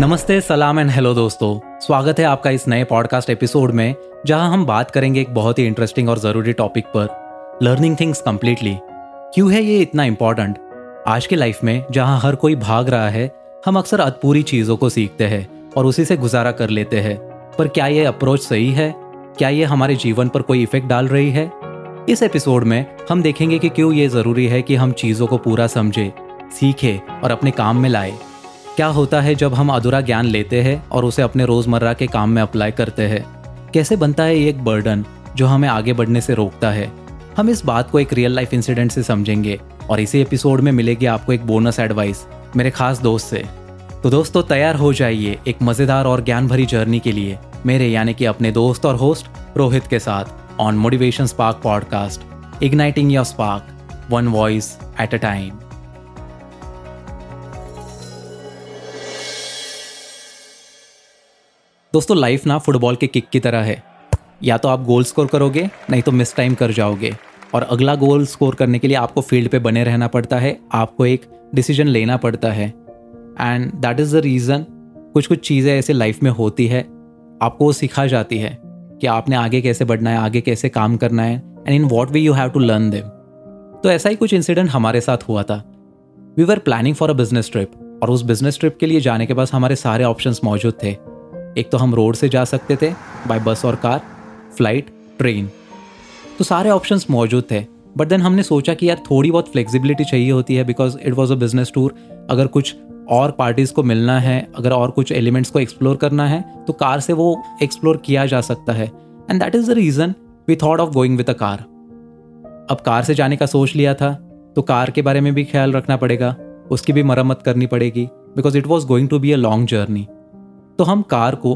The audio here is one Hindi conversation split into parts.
नमस्ते, सलाम एंड हेलो दोस्तों। स्वागत है आपका इस नए पॉडकास्ट एपिसोड में, जहाँ हम बात करेंगे एक बहुत ही इंटरेस्टिंग और ज़रूरी टॉपिक पर। लर्निंग थिंग्स कम्प्लीटली क्यों है ये इतना इम्पोर्टेंट आज के लाइफ में, जहाँ हर कोई भाग रहा है, हम अक्सर अधपूरी चीज़ों को सीखते हैं और उसी से गुजारा कर लेते हैं। पर क्या ये अप्रोच सही है? क्या ये हमारे जीवन पर कोई इफ़ेक्ट डाल रही है? इस एपिसोड में, हम देखेंगे कि क्यों ये ज़रूरी है कि हम चीज़ों को पूरा समझे, सीखे और अपने काम में लाए। क्या होता है जब हम अधूरा ज्ञान लेते हैं और उसे अपने रोज़मर्रा के काम में अप्लाई करते हैं? कैसे बनता है एक बर्डन जो हमें आगे बढ़ने से रोकता है? हम इस बात को एक रियल लाइफ इंसिडेंट से समझेंगे और इसी एपिसोड में मिलेगी आपको एक बोनस एडवाइस मेरे खास दोस्त से। तो दोस्तों, तैयार हो जाइए एक मज़ेदार और ज्ञान भरी जर्नी के लिए मेरे यानी कि अपने दोस्त और होस्ट रोहित के साथ on motivation spark podcast igniting your spark one voice at a time दोस्तों लाइफ ना फुटबॉल के किक की तरह है। या तो आप गोल स्कोर करोगे, नहीं तो मिस टाइम कर जाओगे। और अगला गोल स्कोर करने के लिए आपको फ़ील्ड पे बने रहना पड़ता है, आपको एक डिसीज़न लेना पड़ता है। And that is the reason कुछ कुछ चीज़ें ऐसे लाइफ में होती है, आपको वो सिखा जाती है कि आपने आगे कैसे बढ़ना है, आगे कैसे काम करना है and in what way you have to learn them तो ऐसा ही कुछ इंसिडेंट हमारे साथ हुआ था। We were planning for a business trip और उस बिज़नेस ट्रिप के लिए जाने के पास हमारे सारे ऑप्शंस मौजूद थे। एक तो हम रोड से जा सकते थे बाय बस और कार फ़्लाइट ट्रेन तो सारे ऑप्शंस मौजूद थे बट देन हमने सोचा कि यार थोड़ी बहुत फ्लेक्सिबिलिटी चाहिए होती है because it was a business tour अगर कुछ और पार्टीज़ को मिलना है, अगर और कुछ एलिमेंट्स को एक्सप्लोर करना है तो कार से वो एक्सप्लोर किया जा सकता है. And that is the reason we thought of going with a car अब कार से जाने का सोच लिया था तो कार के बारे में भी ख्याल रखना पड़ेगा, उसकी भी मरम्मत करनी पड़ेगी because it was going to be a long journey तो हम कार को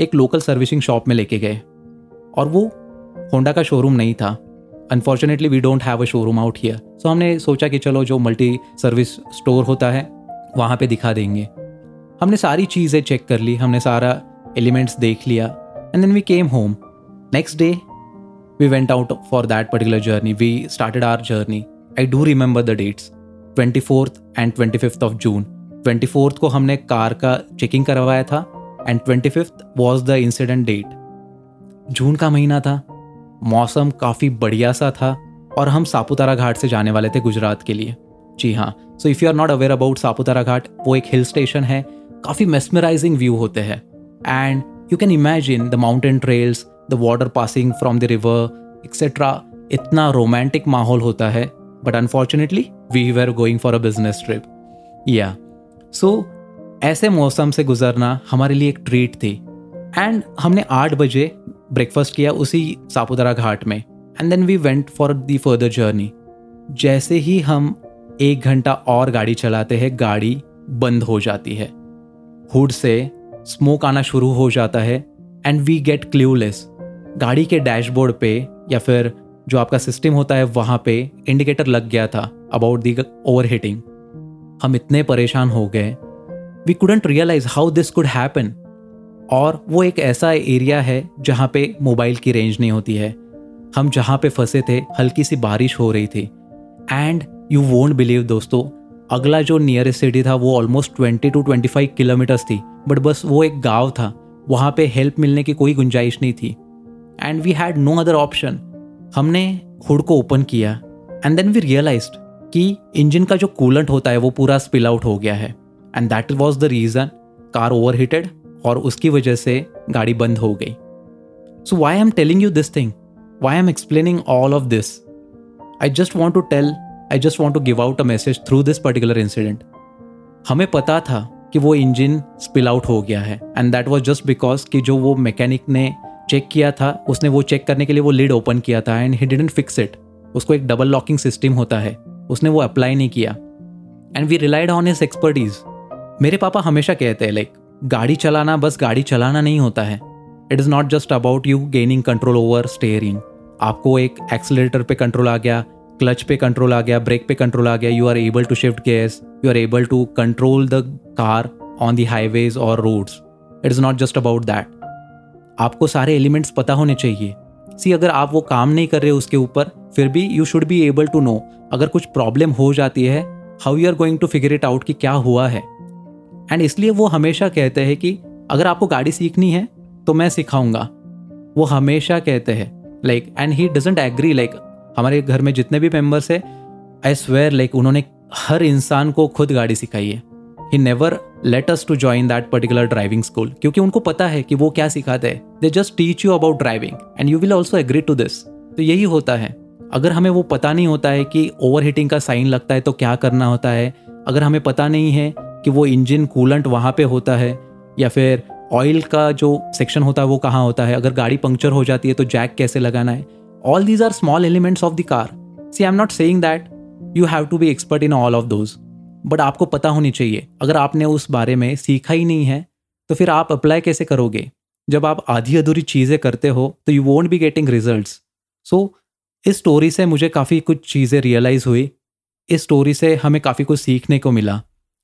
एक लोकल सर्विसिंग शॉप में लेके गए। और वो होंडा का शोरूम नहीं था। Unfortunately we don't have a showroom out here so हमने सोचा कि चलो जो मल्टी सर्विस स्टोर होता है, वहाँ पे दिखा देंगे। हमने सारी चीज़ें चेक कर ली, हमने सारा एलिमेंट्स देख लिया। And then we came home next day we went out for that particular journey we started our journey I do remember the dates twenty fourth and twenty fifth of June twenty fourth को हमने कार का चेकिंग करवाया था and twenty fifth was the incident date June का महीना था, मौसम काफ़ी बढ़िया सा था और हम सापुतारा घाट से जाने वाले थे गुजरात के लिए। जी हाँ so if you are not aware about Saputara Ghat, वो एक हिल स्टेशन है, काफ़ी मेस्मराइजिंग व्यू होते हैं। And you can imagine the mountain trails the water passing from the river etcetera इतना रोमांटिक माहौल होता है but unfortunately we were going for a business trip या सो so, ऐसे मौसम से गुजरना हमारे लिए एक ट्रीट थी। एंड हमने आठ बजे ब्रेकफास्ट किया उसी सापुतारा घाट में। And then we went for the further journey जैसे ही हम एक घंटा और गाड़ी चलाते हैं गाड़ी बंद हो जाती है। हुड से स्मोक आना शुरू हो जाता है एंड वी गेट क्ल्यूलेस गाड़ी के डैशबोर्ड पे या फिर जो आपका सिस्टम होता है वहाँ पे इंडिकेटर लग गया था अबाउट दी ओवर हीटिंग हम इतने परेशान हो गए। We couldn't realise how this could happen और वो एक ऐसा एरिया है जहाँ पे मोबाइल की रेंज नहीं होती है। हम जहाँ पे फंसे थे, हल्की सी बारिश हो रही थी। एंड यू वोंट बिलीव दोस्तों, अगला जो नियरेस्ट सिटी था वो almost twenty two twenty five kilometres थी। बट बस वो एक गाँव था, वहाँ पे हेल्प मिलने की कोई गुंजाइश नहीं थी। And we had no other option हमने हुड को ओपन किया। एंड देन वी रियलाइज्ड कि इंजन का जो कूलेंट होता है, वो पूरा स्पिल आउट हो गया है। And that was the reason car overheated और उसकी वजह से गाड़ी बंद हो गई। So why I am telling you this thing why I am explaining all of this I just want to tell I just want to give out a message through this particular incident हमें पता था कि वो इंजन स्पिल आउट हो गया है। And that was just because कि जो वो मैकेनिक ने चेक किया था, उसने वो चेक करने के लिए वो लीड ओपन किया था and he didn't fix it उसको एक डबल लॉकिंग सिस्टम होता है। उसने वो अप्लाई नहीं किया। And we relied on his expertise मेरे पापा हमेशा कहते हैं लाइक गाड़ी चलाना बस गाड़ी चलाना नहीं होता है। It is not just about you gaining control over steering आपको एक एक्सलेटर पे कंट्रोल आ गया क्लच पे कंट्रोल आ गया ब्रेक पे कंट्रोल आ गया you are able to shift gears you are able to control the car on the highways और roads it is not just about that आपको सारे एलिमेंट्स पता होने चाहिए। सी अगर आप वो काम नहीं कर रहे उसके ऊपर, फिर भी you should be able to know अगर कुछ प्रॉब्लम हो जाती है how you are going to figure it out कि क्या हुआ है। एंड इसलिए वो हमेशा कहते हैं कि अगर आपको गाड़ी सीखनी है तो मैं सिखाऊँगा। वो हमेशा कहते हैं like and he doesn't agree like हमारे घर में जितने भी मेंबर्स है आई स्वेयर लाइक उन्होंने हर इंसान को खुद गाड़ी सिखाई है। He never let us to join that particular driving school क्योंकि उनको पता है कि वो क्या सिखाते हैं। They just teach you about driving and you will also agree to this तो यही होता है। अगर हमें वो पता नहीं होता है कि ओवर हीटिंग का साइन लगता है तो क्या करना होता है? अगर हमें पता नहीं है कि वो इंजन कूलेंट वहाँ पे होता है या फिर ऑयल का जो सेक्शन होता है वो कहाँ होता है? अगर गाड़ी पंक्चर हो जाती है तो जैक कैसे लगाना है? All these are small elements of the car see I am not saying that you have to be expert in all of those but आपको पता होनी चाहिए। अगर आपने उस बारे में सीखा ही नहीं है तो फिर आप अप्लाई कैसे करोगे? जब आप आधी अधूरी चीज़ें करते हो तो you won't be getting result so इस स्टोरी से मुझे काफ़ी कुछ चीज़ें रियलाइज़ हुई। इस स्टोरी से हमें काफ़ी कुछ सीखने को मिला।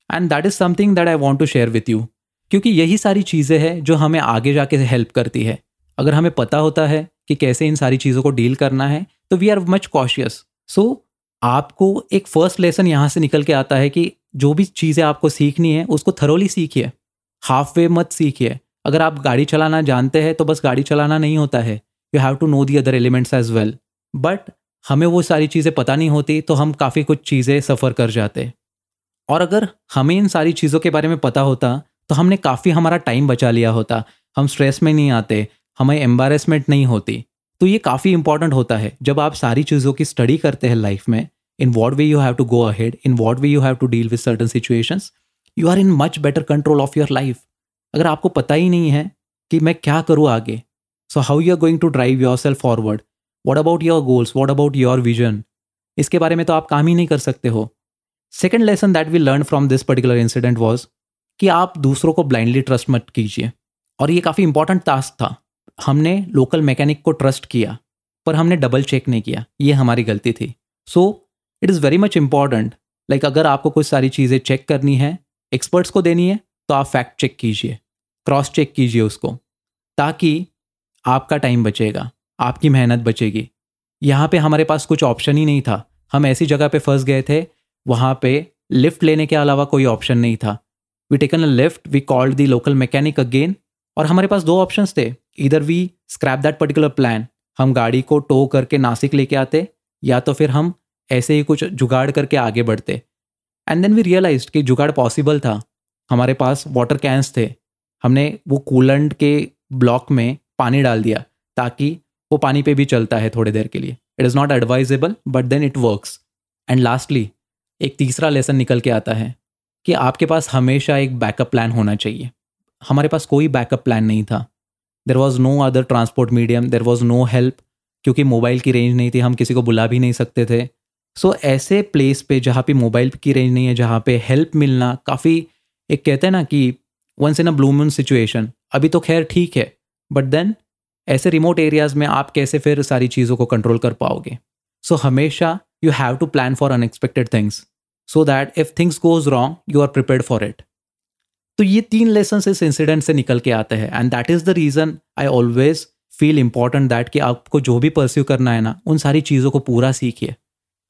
And that is something that I want to share with you क्योंकि यही सारी चीज़ें हैं जो हमें आगे जाके हेल्प करती है। अगर हमें पता होता है कि कैसे इन सारी चीज़ों को डील करना है तो we are much cautious so आपको एक फ़र्स्ट लेसन यहाँ से निकल के आता है कि जो भी चीज़ें आपको सीखनी है, उसको थरोली सीखिए। हाफ़ वे मत सीखिए। अगर आप गाड़ी चलाना जानते हैं तो बस गाड़ी चलाना नहीं होता है। You have to know the other elements as well but हमें वो सारी चीज़ें पता नहीं होती तो हम काफ़ी कुछ चीज़ें सफ़र कर जाते और अगर हमें इन सारी चीज़ों के बारे में पता होता तो हमने काफ़ी हमारा टाइम बचा लिया होता। हम स्ट्रेस में नहीं आते, हमें एम्बारेसमेंट नहीं होती। तो ये काफ़ी इंपॉर्टेंट होता है। जब आप सारी चीज़ों की स्टडी करते हैं लाइफ में in what way you have to go ahead in what way you have to deal with certain situations you are in much better control of your life अगर आपको पता ही नहीं है कि मैं क्या करूँ आगे so how you are going to drive yourself forward what about your goals what about your vision इसके बारे में तो आप काम ही नहीं कर सकते हो। Second lesson that we learn from this particular incident was कि आप दूसरों को ब्लाइंडली ट्रस्ट मत कीजिए। और ये काफ़ी इंपॉर्टेंट टास्क था। हमने लोकल मैकेनिक को ट्रस्ट किया, पर हमने डबल चेक नहीं किया। ये हमारी गलती थी। So it is very much important like अगर आपको कुछ सारी चीज़ें चेक करनी है एक्सपर्ट्स को देनी है तो आप फैक्ट चेक कीजिए क्रॉस चेक कीजिए उसको, ताकि आपका टाइम बचेगा, आपकी मेहनत बचेगी। यहाँ पे हमारे पास कुछ ऑप्शन ही नहीं था। हम ऐसी जगह पे फंस गए थे, वहाँ पे लिफ्ट लेने के अलावा कोई ऑप्शन नहीं था। We taken a lift we called the local mechanic again और हमारे पास दो ऑप्शंस थे। इधर we scrap that particular plan हम गाड़ी को टो करके नासिक लेके आते, या तो फिर हम ऐसे ही कुछ जुगाड़ करके आगे बढ़ते। एंड देन वी रियलाइज़ कि जुगाड़ पॉसिबल था। हमारे पास वाटर कैंस थे। हमने वो कूलेंट के ब्लॉक में पानी डाल दिया, ताकि वो पानी पे भी चलता है थोड़ी देर के लिए। It is not advisable but then it works and lastly एक तीसरा लेसन निकल के आता है कि आपके पास हमेशा एक बैकअप प्लान होना चाहिए। हमारे पास कोई बैकअप प्लान नहीं था। There was no other transport medium there was no help क्योंकि मोबाइल की रेंज नहीं थी. हम किसी को बुला भी नहीं सकते थे. सो so, ऐसे प्लेस पे जहाँ पे मोबाइल की रेंज नहीं है जहाँ पे हेल्प मिलना काफ़ी एक कहते हैं ना कि वंस इन अ ब्लूमन सिचुएशन अभी तो खैर ठीक है. बट देन ऐसे रिमोट एरियाज़ में आप कैसे फिर सारी चीज़ों को कंट्रोल कर पाओगे? सो so, हमेशा you have to plan for unexpected things so that if things goes wrong you are prepare for it तो ये तीन लेसन इस इंसिडेंट से निकल के आते हैं। And that is the reason I always feel important that कि आपको जो भी परस्यू करना है ना, उन सारी चीज़ों को पूरा सीखिए।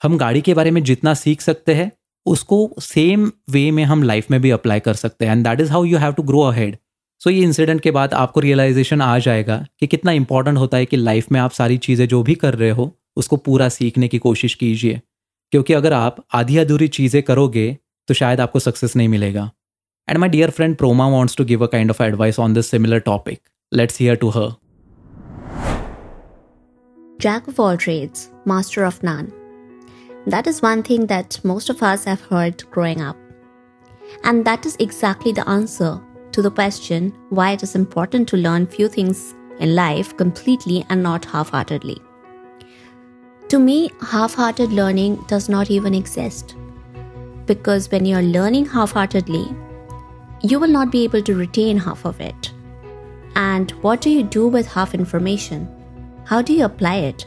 हम गाड़ी के बारे में जितना सीख सकते हैं, उसको सेम वे में हम लाइफ में भी अप्लाई कर सकते हैं। And that is how you have to grow ahead so ये इंसिडेंट के बाद आपको रियलाइजेशन आ जाएगा कि कितना इंपॉर्टेंट होता है कि लाइफ में आप सारी चीज़ें जो भी कर रहे हो, उसको पूरा सीखने की कोशिश कीजिए। क्योंकि अगर आप आधी अधूरी चीज़ें करोगे तो शायद आपको सक्सेस नहीं मिलेगा। And my dear friend Proma wants to give a kind of advice on this similar topic. Let's hear to her. Jack of all trades, master of none. That is one thing that most of us have heard growing up. And that is exactly the answer to the question why it is important to learn few things in life completely and not half heartedly. To me, half hearted learning does not even exist. Because when you are learning half heartedly, you will not be able to retain half of it. And what do you do with half information? How do you apply it?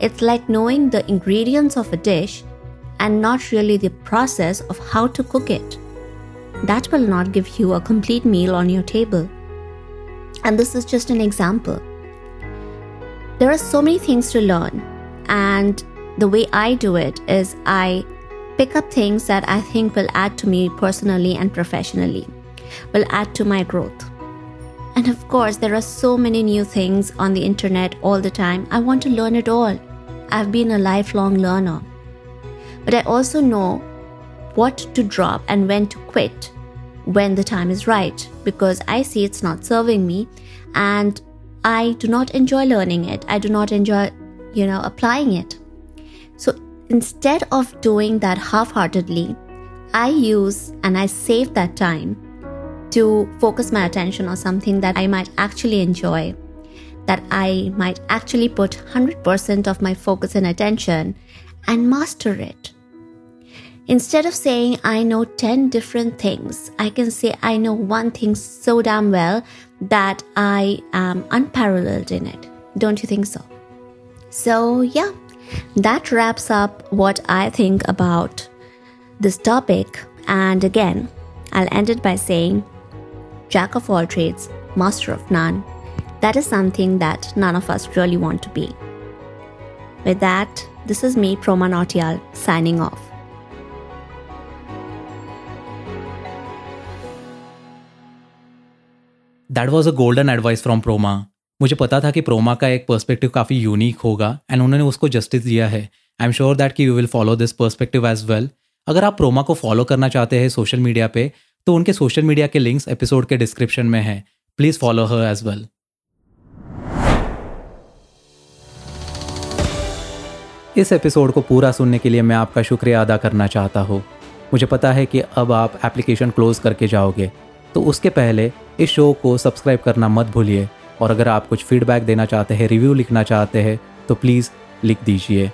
It's like knowing the ingredients of a dish and not really the process of how to cook it. That will not give you a complete meal on your table. And this is just an example. There are so many things to learn, and the way I do it is I pick up things that I think will add to me personally and professionally. will add to my growth. And of course, there are so many new things on the internet all the time. I want to learn it all. I've been a lifelong learner. But I also know what to drop and when to quit when the time is right because I see it's not serving me and I do not enjoy learning it. I do not enjoy, you know, applying it. So instead of doing that half heartedly, I use and I save that time to focus my attention on something that I might actually enjoy, that I might actually put 100% of my focus and attention and master it. Instead of saying I know 10 different things, I can say I know one thing so damn well that I am unparalleled in it. Don't you think so? So, yeah, that wraps up what I think about this topic. And again, I'll end it by saying, Jack of all trades, master of none. That is something that none of us really want to be. With that, this is me, Proma Nautial, signing off. That was a golden advice from Proma. मुझे पता था कि प्रोमा का एक पर्सपेक्टिव काफ़ी यूनिक होगा एंड उन्होंने उसको जस्टिस दिया है। आई एम श्योर दैट कि you will follow this perspective as well अगर आप प्रोमा को फॉलो करना चाहते हैं सोशल मीडिया पे तो उनके सोशल मीडिया के लिंक्स एपिसोड के डिस्क्रिप्शन में हैं। Please follow her as well इस एपिसोड को पूरा सुनने के लिए मैं आपका शुक्रिया अदा करना चाहता हूँ। मुझे पता है कि अब आप एप्लीकेशन क्लोज करके जाओगे तो उसके पहले इस शो को सब्सक्राइब करना मत भूलिए। और अगर आप कुछ फीडबैक देना चाहते हैं रिव्यू लिखना चाहते हैं तो प्लीज़ लिख दीजिए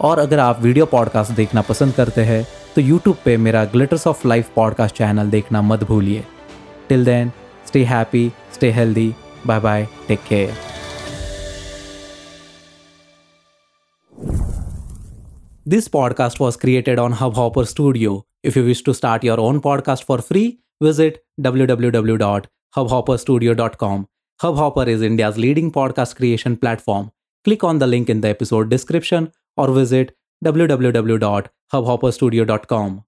और अगर आप वीडियो पॉडकास्ट देखना पसंद करते हैं तो यूट्यूब पे मेरा glitters of life podcast channel देखना मत भूलिए till then stay happy stay healthy bye bye take care This podcast was created on Hubhopper Studio. If you wish to start your own podcast for free, visit www.hubhopperstudio.com. Hubhopper is India's leading podcast creation platform. Click on the link in the episode description or visit www.hubhopperstudio.com.